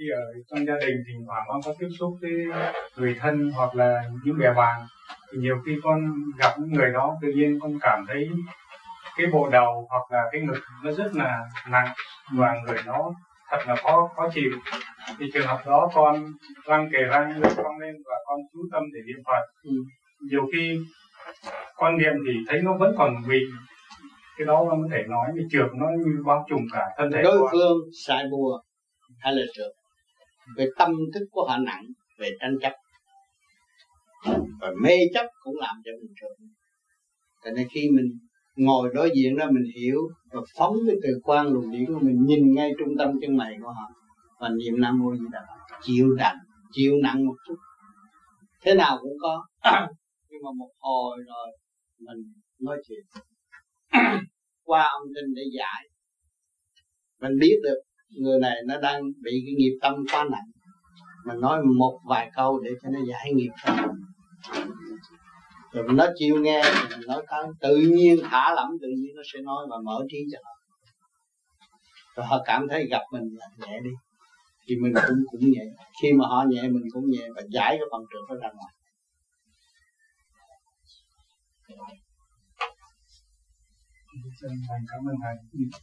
khi ở trong gia đình thỉnh thoảng con có tiếp xúc với người thân hoặc là những bè bạn thì nhiều khi con gặp những người đó tự nhiên con cảm thấy cái bộ đầu hoặc là cái ngực nó rất là nặng và người nó thật là khó khó chịu. Thì trường hợp đó con răng kề răng nước con lên và con chú tâm để niệm phật. Ừ. nhiều khi con niệm thì thấy nó vẫn còn bị cái đó con có thể nói như trượt nó như bao trùm cả thân thể đối phương sai bùa hay là trượt về tâm thức của họ nặng về tranh chấp. Và mê chấp cũng làm cho mình trượt cho nên khi mình ngồi đối diện đó mình hiểu và phóng cái từ quan luồng điển của mình nhìn ngay trung tâm chân mày của họ. Và niệm nam mô di đà chịu đặng chịu nặng một chút. Thế nào cũng có. Nhưng mà một hồi rồi mình nói chuyện. Qua âm thanh để giải. Mình biết được người này nó đang bị cái nghiệp tâm quá nặng. Mình nói một vài câu để cho nó giải nghiệp tâm rồi nó chịu nghe mình nói cái tự nhiên thả lỏng, tự nhiên nó sẽ nói và mở trí cho họ. Rồi họ cảm thấy gặp mình là nhẹ đi. Thì mình cũng cũng nhẹ. Khi mà họ nhẹ, mình cũng nhẹ và giải cái phần trượt đó ra ngoài. Cảm ơn thầy.